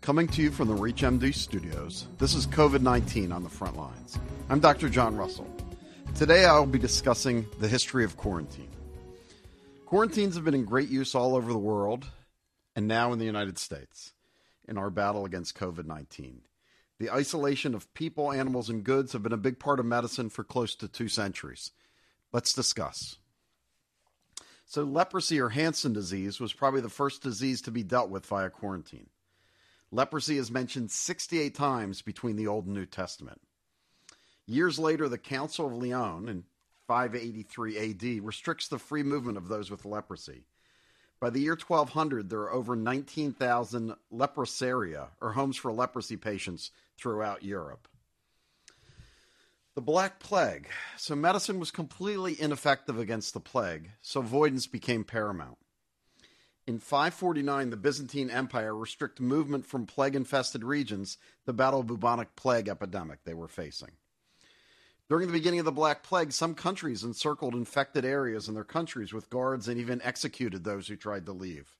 Coming to you from the ReachMD studios, this is COVID 19 on the front lines. I'm Dr. John Russell. Today I will be discussing the history of quarantine. Quarantines have been in great use all over the world and now in the United States in our battle against COVID 19. The isolation of people, animals, and goods have been a big part of medicine for close to two centuries. Let's discuss. So, leprosy or Hansen disease was probably the first disease to be dealt with via quarantine. Leprosy is mentioned 68 times between the Old and New Testament. Years later, the Council of Lyon in 583 AD restricts the free movement of those with leprosy. By the year 1200, there are over 19,000 leprosaria, or homes for leprosy patients, throughout Europe. The Black Plague. So medicine was completely ineffective against the plague, so avoidance became paramount. In 549, the Byzantine Empire restricted movement from plague infested regions the battle of bubonic plague epidemic they were facing. During the beginning of the Black Plague, some countries encircled infected areas in their countries with guards and even executed those who tried to leave.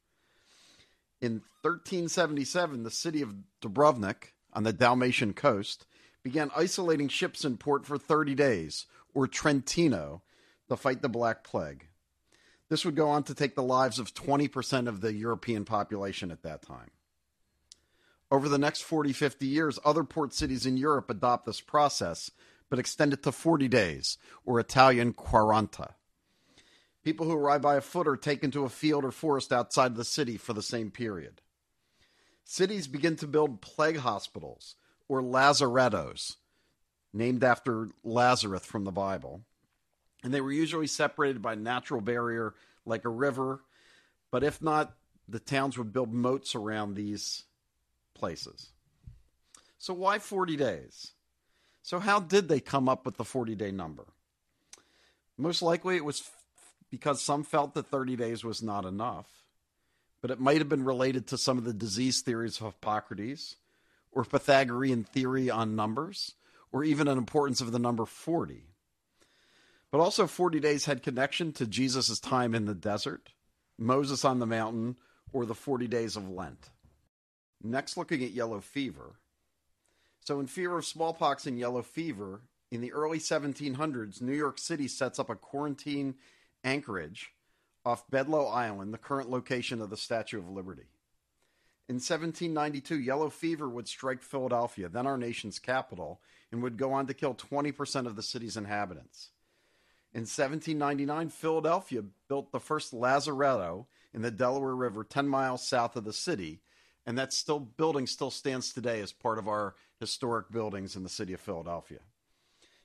In 1377, the city of Dubrovnik on the Dalmatian coast began isolating ships in port for 30 days, or Trentino, to fight the Black Plague. This would go on to take the lives of 20% of the European population at that time. Over the next 40, 50 years, other port cities in Europe adopt this process, but extend it to 40 days, or Italian quaranta. People who arrive by a foot are taken to a field or forest outside the city for the same period. Cities begin to build plague hospitals, or lazarettos, named after Lazarus from the Bible. And they were usually separated by natural barrier like a river, but if not, the towns would build moats around these places. So, why 40 days? So, how did they come up with the 40 day number? Most likely it was because some felt that 30 days was not enough, but it might have been related to some of the disease theories of Hippocrates or Pythagorean theory on numbers, or even an importance of the number 40. But also, 40 days had connection to Jesus' time in the desert, Moses on the mountain, or the 40 days of Lent. Next, looking at yellow fever. So, in fear of smallpox and yellow fever, in the early 1700s, New York City sets up a quarantine anchorage off Bedloe Island, the current location of the Statue of Liberty. In 1792, yellow fever would strike Philadelphia, then our nation's capital, and would go on to kill 20% of the city's inhabitants. In 1799, Philadelphia built the first lazaretto in the Delaware River 10 miles south of the city, and that still building still stands today as part of our historic buildings in the city of Philadelphia.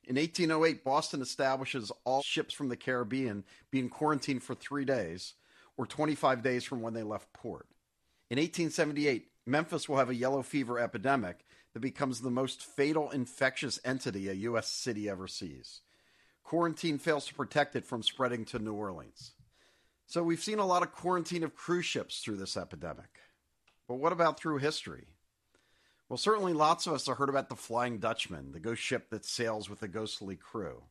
In 1808, Boston establishes all ships from the Caribbean being quarantined for 3 days or 25 days from when they left port. In 1878, Memphis will have a yellow fever epidemic that becomes the most fatal infectious entity a U.S. city ever sees. Quarantine fails to protect it from spreading to New Orleans. So we've seen a lot of quarantine of cruise ships through this epidemic. But what about through history? Well, certainly lots of us have heard about the Flying Dutchman, the ghost ship that sails with a ghostly crew.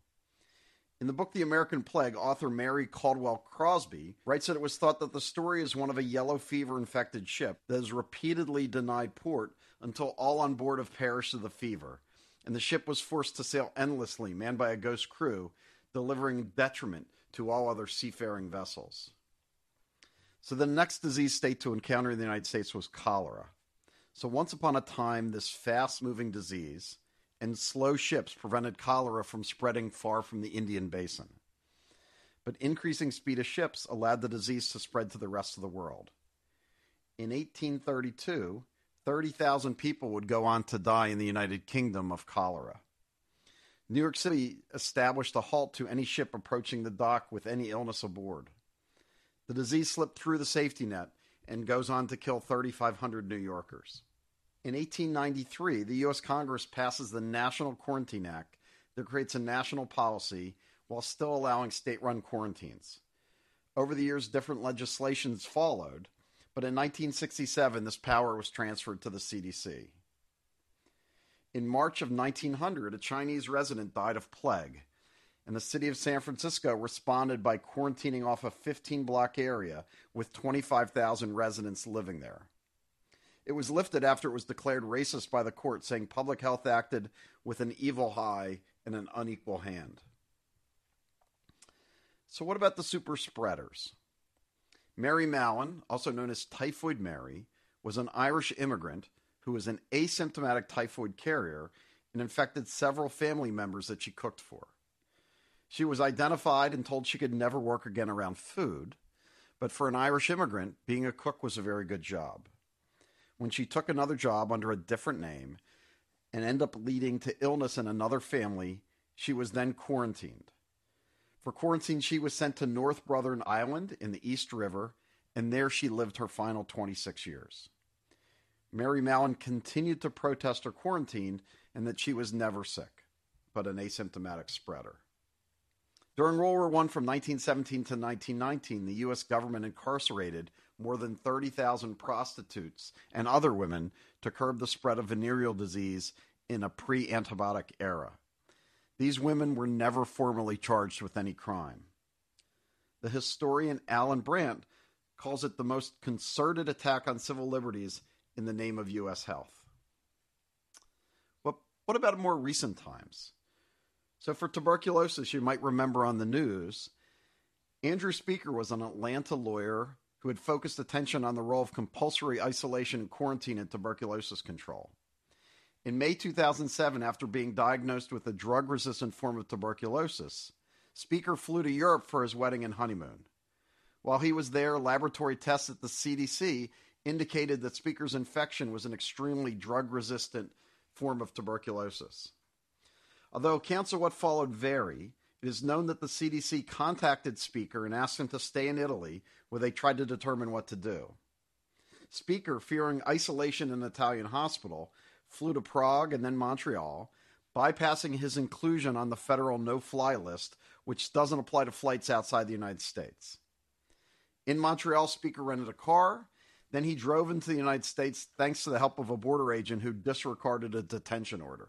In the book The American Plague, author Mary Caldwell Crosby writes that it was thought that the story is one of a yellow fever infected ship that is repeatedly denied port until all on board have perished of the fever, and the ship was forced to sail endlessly, manned by a ghost crew, delivering detriment to all other seafaring vessels. So the next disease state to encounter in the United States was cholera. So once upon a time, this fast moving disease and slow ships prevented cholera from spreading far from the Indian basin. But increasing speed of ships allowed the disease to spread to the rest of the world. In 1832, 30,000 people would go on to die in the United Kingdom of cholera. New York City established a halt to any ship approaching the dock with any illness aboard. The disease slipped through the safety net and goes on to kill 3,500 New Yorkers. In 1893, the U.S. Congress passes the National Quarantine Act that creates a national policy while still allowing state run quarantines. Over the years, different legislations followed, but in 1967, this power was transferred to the CDC. In March of 1900, a Chinese resident died of plague, and the city of San Francisco responded by quarantining off a 15 block area with 25,000 residents living there. It was lifted after it was declared racist by the court, saying public health acted with an evil eye and an unequal hand. So, what about the super spreaders? Mary Mallon, also known as Typhoid Mary, was an Irish immigrant who was an asymptomatic typhoid carrier and infected several family members that she cooked for. She was identified and told she could never work again around food, but for an Irish immigrant, being a cook was a very good job. When she took another job under a different name and ended up leading to illness in another family, she was then quarantined. For quarantine, she was sent to North Brotherton Island in the East River, and there she lived her final 26 years. Mary Mallon continued to protest her quarantine and that she was never sick, but an asymptomatic spreader. During World War I from 1917 to 1919, the U.S. government incarcerated more than 30,000 prostitutes and other women to curb the spread of venereal disease in a pre antibiotic era. These women were never formally charged with any crime. The historian Allan Brandt calls it the most concerted attack on civil liberties in the name of U.S. health. What, what about more recent times? So, for tuberculosis, you might remember on the news, Andrew Speaker was an Atlanta lawyer who had focused attention on the role of compulsory isolation and quarantine in tuberculosis control. In May 2007, after being diagnosed with a drug resistant form of tuberculosis, Speaker flew to Europe for his wedding and honeymoon. While he was there, laboratory tests at the CDC indicated that Speaker's infection was an extremely drug resistant form of tuberculosis. Although of what followed vary, it is known that the CDC contacted Speaker and asked him to stay in Italy, where they tried to determine what to do. Speaker, fearing isolation in an Italian hospital, flew to Prague and then Montreal, bypassing his inclusion on the federal no fly list, which doesn't apply to flights outside the United States. In Montreal, Speaker rented a car. Then he drove into the United States thanks to the help of a border agent who disregarded a detention order.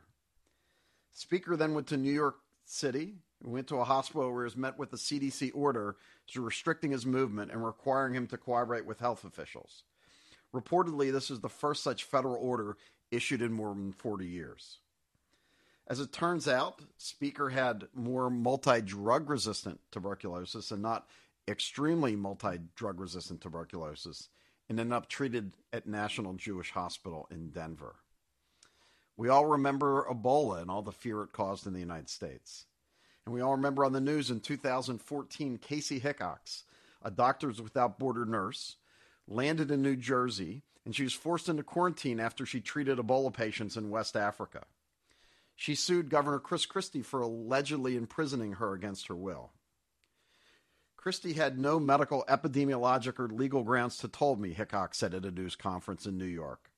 Speaker then went to New York City, went to a hospital where he was met with a CDC order restricting his movement and requiring him to cooperate with health officials. Reportedly, this is the first such federal order issued in more than 40 years. As it turns out, Speaker had more multi drug resistant tuberculosis and not extremely multi drug resistant tuberculosis and ended up treated at National Jewish Hospital in Denver. We all remember Ebola and all the fear it caused in the United States. And we all remember on the news in 2014, Kaci Hickox, a Doctors Without Border nurse, landed in New Jersey and she was forced into quarantine after she treated Ebola patients in West Africa. She sued Governor Chris Christie for allegedly imprisoning her against her will. Christie had no medical, epidemiologic, or legal grounds to told me, Hickox said at a news conference in New York.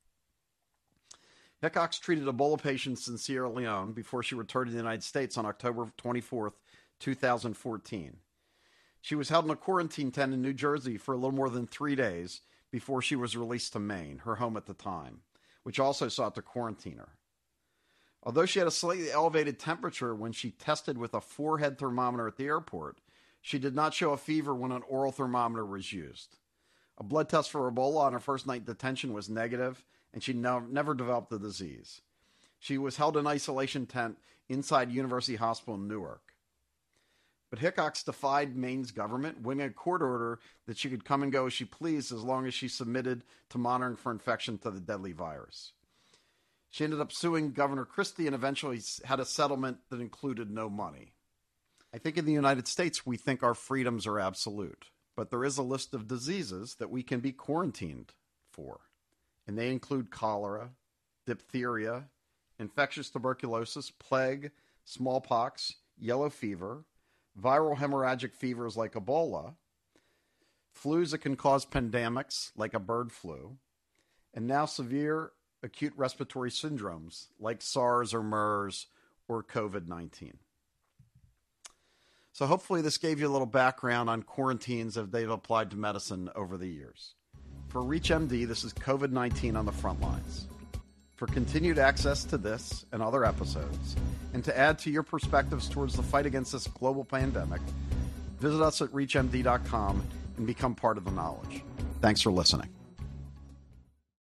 Hickox treated Ebola patients in Sierra Leone before she returned to the United States on October 24, 2014. She was held in a quarantine tent in New Jersey for a little more than three days before she was released to Maine, her home at the time, which also sought to quarantine her. Although she had a slightly elevated temperature when she tested with a forehead thermometer at the airport, she did not show a fever when an oral thermometer was used. A blood test for Ebola on her first night in detention was negative, and she never developed the disease. She was held in isolation tent inside University Hospital in Newark. But Hickox defied Maine's government, winning a court order that she could come and go as she pleased as long as she submitted to monitoring for infection to the deadly virus. She ended up suing Governor Christie and eventually had a settlement that included no money. I think in the United States, we think our freedoms are absolute, but there is a list of diseases that we can be quarantined for and they include cholera, diphtheria, infectious tuberculosis, plague, smallpox, yellow fever, viral hemorrhagic fevers like Ebola, flus that can cause pandemics like a bird flu, and now severe acute respiratory syndromes like SARS or MERS or COVID 19. So, hopefully, this gave you a little background on quarantines as they've applied to medicine over the years. For ReachMD, this is COVID 19 on the front lines. For continued access to this and other episodes, and to add to your perspectives towards the fight against this global pandemic, visit us at ReachMD.com and become part of the knowledge. Thanks for listening.